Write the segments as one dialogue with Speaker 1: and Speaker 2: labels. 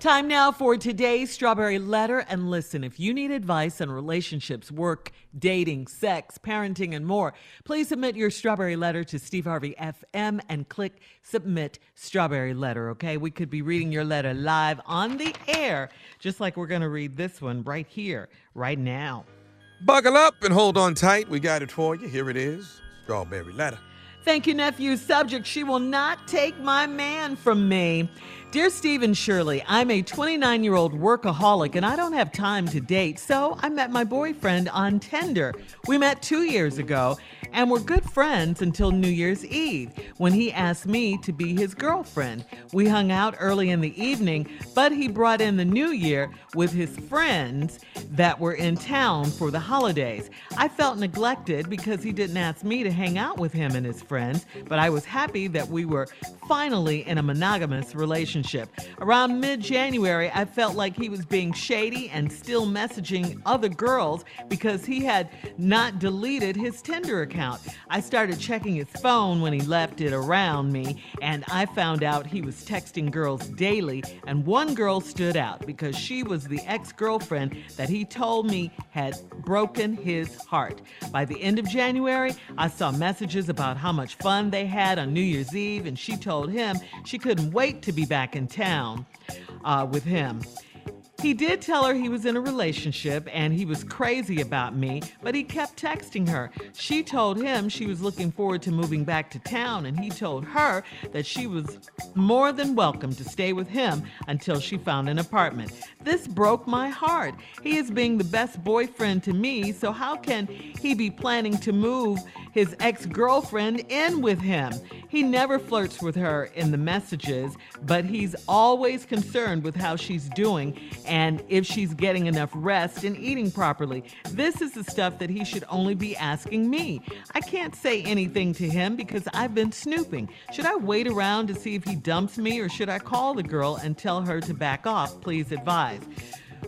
Speaker 1: Time now for today's Strawberry Letter. And listen, if you need advice on relationships, work, dating, sex, parenting, and more, please submit your Strawberry Letter to Steve Harvey FM and click Submit Strawberry Letter, okay? We could be reading your letter live on the air, just like we're going to read this one right here, right now.
Speaker 2: Buckle up and hold on tight. We got it for you. Here it is Strawberry Letter.
Speaker 1: Thank you, nephew. Subject She will not take my man from me. Dear Steve and Shirley, I'm a 29 year old workaholic and I don't have time to date, so I met my boyfriend on Tinder. We met two years ago and we were good friends until New Year's Eve when he asked me to be his girlfriend. We hung out early in the evening, but he brought in the new year with his friends that were in town for the holidays. I felt neglected because he didn't ask me to hang out with him and his friends, but I was happy that we were finally in a monogamous relationship relationship. Around mid January, I felt like he was being shady and still messaging other girls because he had not deleted his Tinder account. I started checking his phone when he left it around me, and I found out he was texting girls daily. And one girl stood out because she was the ex girlfriend that he told me had broken his heart. By the end of January, I saw messages about how much fun they had on New Year's Eve, and she told him she couldn't wait to be back back in town uh, with him. He did tell her he was in a relationship and he was crazy about me, but he kept texting her. She told him she was looking forward to moving back to town, and he told her that she was more than welcome to stay with him until she found an apartment. This broke my heart. He is being the best boyfriend to me, so how can he be planning to move his ex girlfriend in with him? He never flirts with her in the messages, but he's always concerned with how she's doing and if she's getting enough rest and eating properly. This is the stuff that he should only be asking me. I can't say anything to him because I've been snooping. Should I wait around to see if he dumps me or should I call the girl and tell her to back off? Please advise.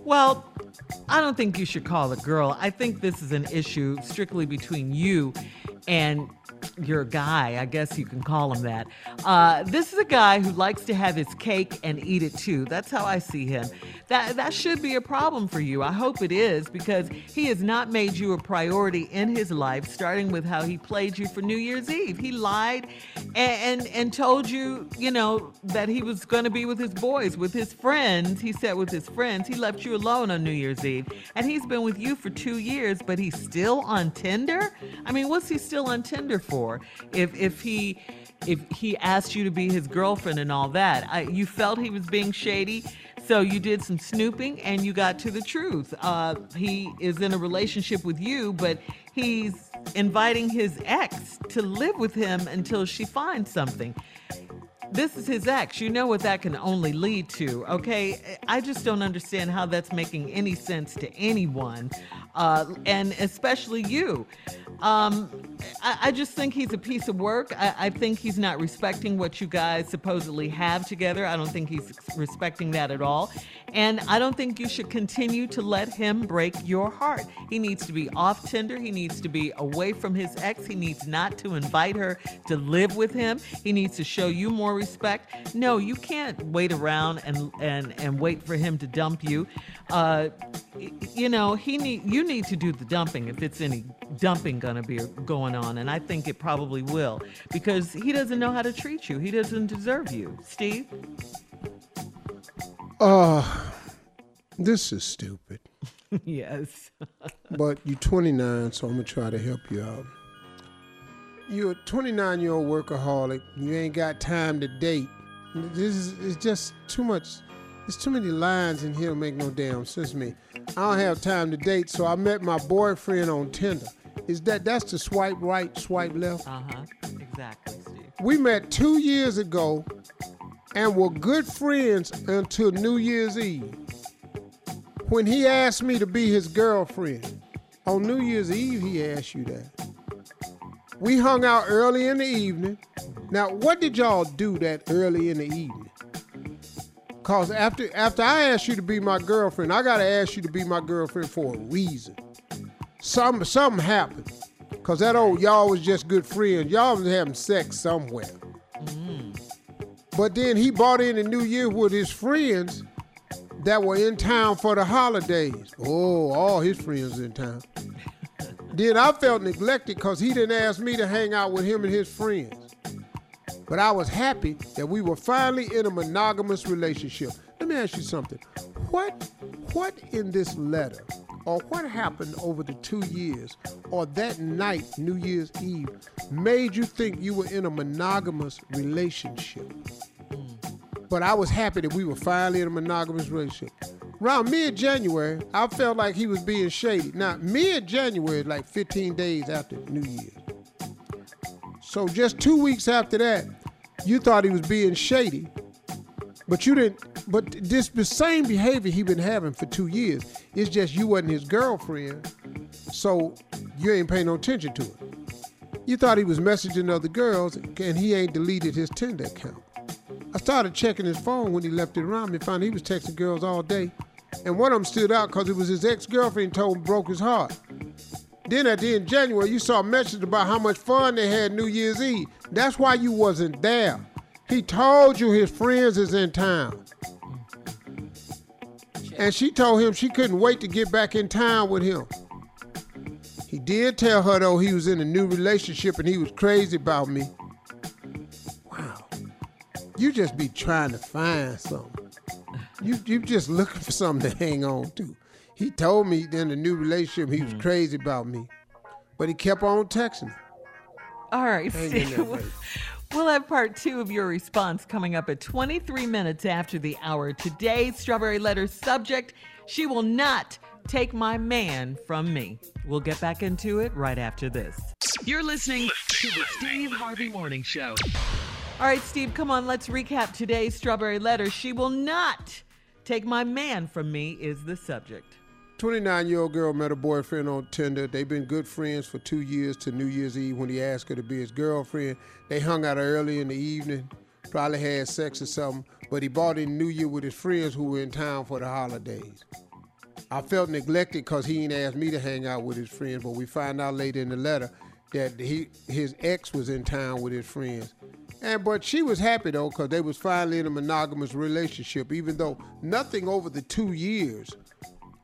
Speaker 1: Well, I don't think you should call the girl. I think this is an issue strictly between you and your guy, I guess you can call him that. Uh, this is a guy who likes to have his cake and eat it too. That's how I see him. That that should be a problem for you. I hope it is because he has not made you a priority in his life. Starting with how he played you for New Year's Eve, he lied and and, and told you, you know, that he was going to be with his boys, with his friends. He said with his friends. He left you alone on New Year's Eve, and he's been with you for two years, but he's still on Tinder. I mean, what's he still on Tinder for? for if if he if he asked you to be his girlfriend and all that. I, you felt he was being shady, so you did some snooping and you got to the truth. Uh, he is in a relationship with you, but he's inviting his ex to live with him until she finds something. This is his ex. You know what that can only lead to, okay? I just don't understand how that's making any sense to anyone, uh, and especially you. Um, I, I, just think he's a piece of work. I, I, think he's not respecting what you guys supposedly have together. I don't think he's respecting that at all. And I don't think you should continue to let him break your heart. He needs to be off Tinder. He needs to be away from his ex. He needs not to invite her to live with him. He needs to show you more respect. No, you can't wait around and, and, and wait for him to dump you. Uh, you know, he need you need to do the dumping if it's any dumping to be going on, and I think it probably will because he doesn't know how to treat you. He doesn't deserve you, Steve.
Speaker 3: Uh, this is stupid.
Speaker 1: yes.
Speaker 3: but you're 29, so I'm gonna try to help you out. You're a 29 year old workaholic. You ain't got time to date. This is it's just too much there's too many lines in here to make no damn sense to me. I don't have time to date, so I met my boyfriend on Tinder. Is that that's the swipe right, swipe left?
Speaker 1: Uh huh. Exactly, Steve.
Speaker 3: We met two years ago, and were good friends until New Year's Eve. When he asked me to be his girlfriend on New Year's Eve, he asked you that. We hung out early in the evening. Now, what did y'all do that early in the evening? Cause after after I asked you to be my girlfriend, I gotta ask you to be my girlfriend for a reason. Some something happened. Cause that old y'all was just good friends. Y'all was having sex somewhere. Mm-hmm. But then he bought in the new year with his friends, that were in town for the holidays. Oh, all his friends in town. then I felt neglected because he didn't ask me to hang out with him and his friends. But I was happy that we were finally in a monogamous relationship. Let me ask you something. What what in this letter or what happened over the two years or that night, New Year's Eve, made you think you were in a monogamous relationship? But I was happy that we were finally in a monogamous relationship. Around mid January, I felt like he was being shady. Now, mid January, like 15 days after New Year's. So just two weeks after that, you thought he was being shady, but you didn't. But this the same behavior he been having for two years. It's just you wasn't his girlfriend, so you ain't paying no attention to it. You thought he was messaging other girls, and he ain't deleted his Tinder account. I started checking his phone when he left it around me, found he was texting girls all day. And one of them stood out because it was his ex-girlfriend and told him broke his heart. Then at the end of January, you saw a message about how much fun they had New Year's Eve. That's why you wasn't there. He told you his friends is in town. And she told him she couldn't wait to get back in town with him. He did tell her though he was in a new relationship and he was crazy about me. Wow. You just be trying to find something. You you just looking for something to hang on to. He told me in the new relationship he was mm. crazy about me. But he kept on texting her.
Speaker 1: All right,
Speaker 3: Hang in
Speaker 1: Steve.
Speaker 3: there,
Speaker 1: We'll, we'll have part two of your response coming up at 23 minutes after the hour. Today's Strawberry Letter subject She will not take my man from me. We'll get back into it right after this.
Speaker 4: You're listening to the Steve Harvey Morning Show.
Speaker 1: All right, Steve, come on, let's recap today's Strawberry Letter. She will not take my man from me, is the subject.
Speaker 3: 29 year old girl met a boyfriend on Tinder. They've been good friends for two years to New Year's Eve when he asked her to be his girlfriend. They hung out early in the evening, probably had sex or something, but he bought in New Year with his friends who were in town for the holidays. I felt neglected because he ain't asked me to hang out with his friends, but we find out later in the letter that he his ex was in town with his friends. And but she was happy though, because they was finally in a monogamous relationship, even though nothing over the two years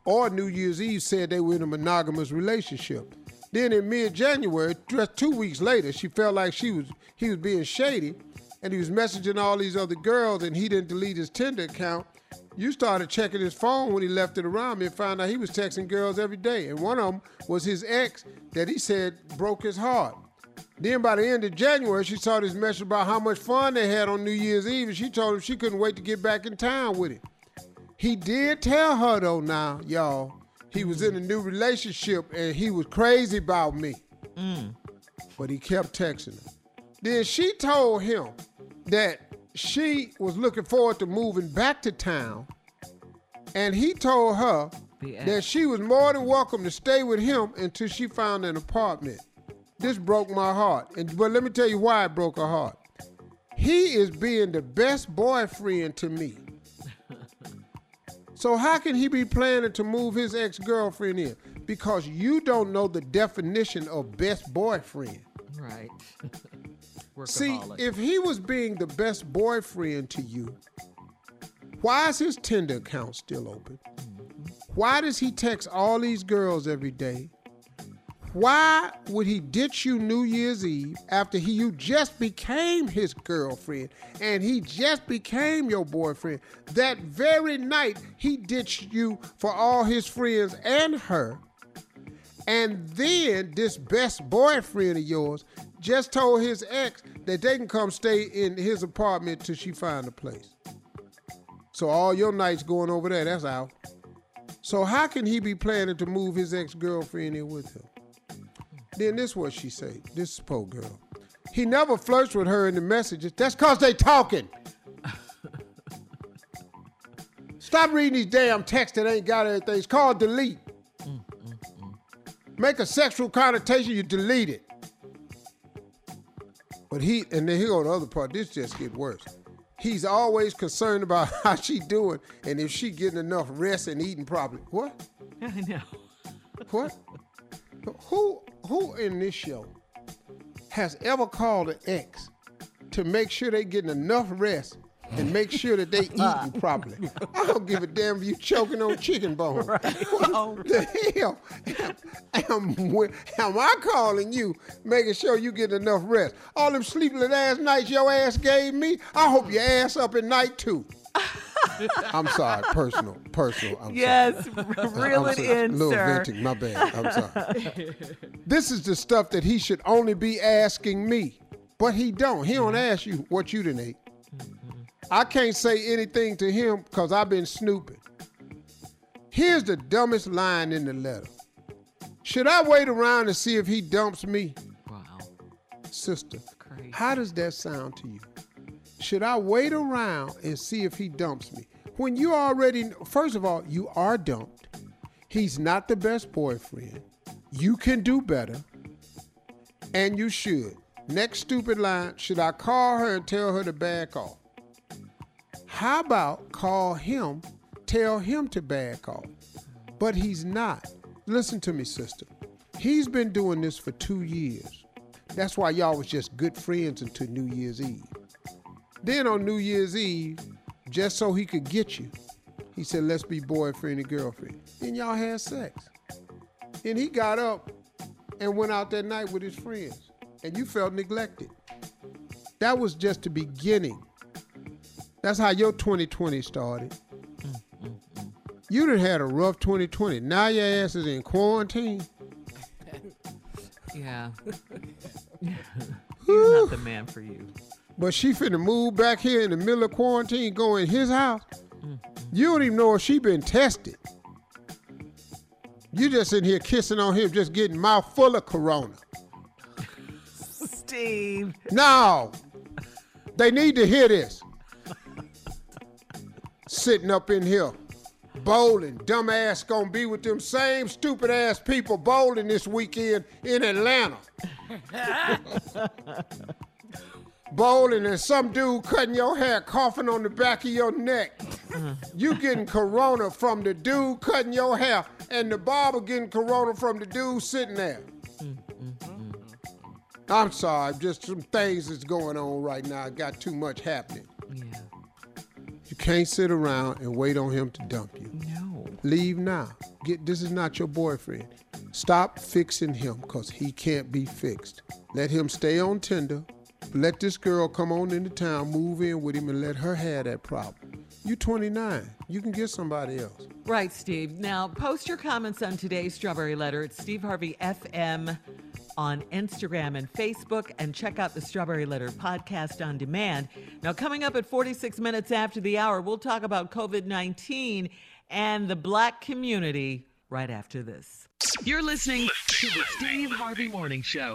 Speaker 3: or New Year's Eve said they were in a monogamous relationship. Then in mid-January, just two weeks later, she felt like she was he was being shady, and he was messaging all these other girls, and he didn't delete his Tinder account. You started checking his phone when he left it around me and found out he was texting girls every day, and one of them was his ex that he said broke his heart. Then by the end of January, she saw this message about how much fun they had on New Year's Eve, and she told him she couldn't wait to get back in town with him. He did tell her though now, y'all, he was in a new relationship and he was crazy about me. Mm. But he kept texting her. Then she told him that she was looking forward to moving back to town. And he told her that she was more than welcome to stay with him until she found an apartment. This broke my heart. And but let me tell you why it broke her heart. He is being the best boyfriend to me. So how can he be planning to move his ex-girlfriend in? Because you don't know the definition of best boyfriend.
Speaker 1: Right.
Speaker 3: See, if he was being the best boyfriend to you, why is his Tinder account still open? Mm-hmm. Why does he text all these girls every day? Why would he ditch you New Year's Eve after he you just became his girlfriend and he just became your boyfriend? That very night he ditched you for all his friends and her. And then this best boyfriend of yours just told his ex that they can come stay in his apartment till she find a place. So all your nights going over there, that's out. So how can he be planning to move his ex-girlfriend in with him? Then this what she say. This is poor girl. He never flirts with her in the messages. That's cause they talking. Stop reading these damn texts that ain't got anything. It's called delete. Make a sexual connotation, you delete it. But he, and then here go the other part. This just get worse. He's always concerned about how she doing and if she getting enough rest and eating properly. What?
Speaker 1: I know.
Speaker 3: What? Who who in this show has ever called an ex to make sure they getting enough rest and make sure that they eating properly. I don't give a damn if you choking on chicken bones. What oh. the hell am, am, am I calling you, making sure you get enough rest? All them sleepless ass nights your ass gave me, I hope your ass up at night too. I'm sorry, personal, personal. I'm
Speaker 1: Yes,
Speaker 3: sorry.
Speaker 1: reel
Speaker 3: I'm
Speaker 1: it
Speaker 3: sorry.
Speaker 1: in,
Speaker 3: little
Speaker 1: sir.
Speaker 3: venting, my bad. I'm sorry. this is the stuff that he should only be asking me, but he don't. He don't ask you what you done ate. I can't say anything to him because I've been snooping. Here's the dumbest line in the letter. Should I wait around to see if he dumps me?
Speaker 1: Wow.
Speaker 3: Sister,
Speaker 1: Crazy.
Speaker 3: how does that sound to you? Should I wait around and see if he dumps me? When you already, first of all, you are dumped. He's not the best boyfriend. You can do better. And you should. Next stupid line should I call her and tell her to back off? How about call him, tell him to back off? But he's not. Listen to me, sister. He's been doing this for two years. That's why y'all was just good friends until New Year's Eve. Then on New Year's Eve, just so he could get you, he said, let's be boyfriend and girlfriend. Then y'all had sex. Then he got up and went out that night with his friends, and you felt neglected. That was just the beginning. That's how your 2020 started. You done had a rough 2020. Now your ass is in quarantine.
Speaker 1: Yeah. He's not the man for you.
Speaker 3: But she finna move back here in the middle of quarantine, go in his house. You don't even know if she been tested. You just in here kissing on him, just getting mouth full of corona.
Speaker 1: Steve.
Speaker 3: No, they need to hear this. Sitting up in here, bowling, dumbass gonna be with them same stupid ass people bowling this weekend in Atlanta. bowling and some dude cutting your hair, coughing on the back of your neck. Uh-huh. You getting corona from the dude cutting your hair, and the barber getting corona from the dude sitting there. Mm-hmm. I'm sorry, just some things that's going on right now. I got too much happening.
Speaker 1: Yeah.
Speaker 3: You can't sit around and wait on him to dump you.
Speaker 1: No.
Speaker 3: Leave now. Get this is not your boyfriend. Stop fixing him because he can't be fixed. Let him stay on Tinder. Let this girl come on into town, move in with him, and let her have that problem. You're 29. You can get somebody else.
Speaker 1: Right, Steve. Now, post your comments on today's Strawberry Letter at Steve Harvey FM on Instagram and Facebook, and check out the Strawberry Letter podcast on demand. Now, coming up at 46 minutes after the hour, we'll talk about COVID 19 and the black community right after this.
Speaker 4: You're listening to the Steve Harvey Morning Show.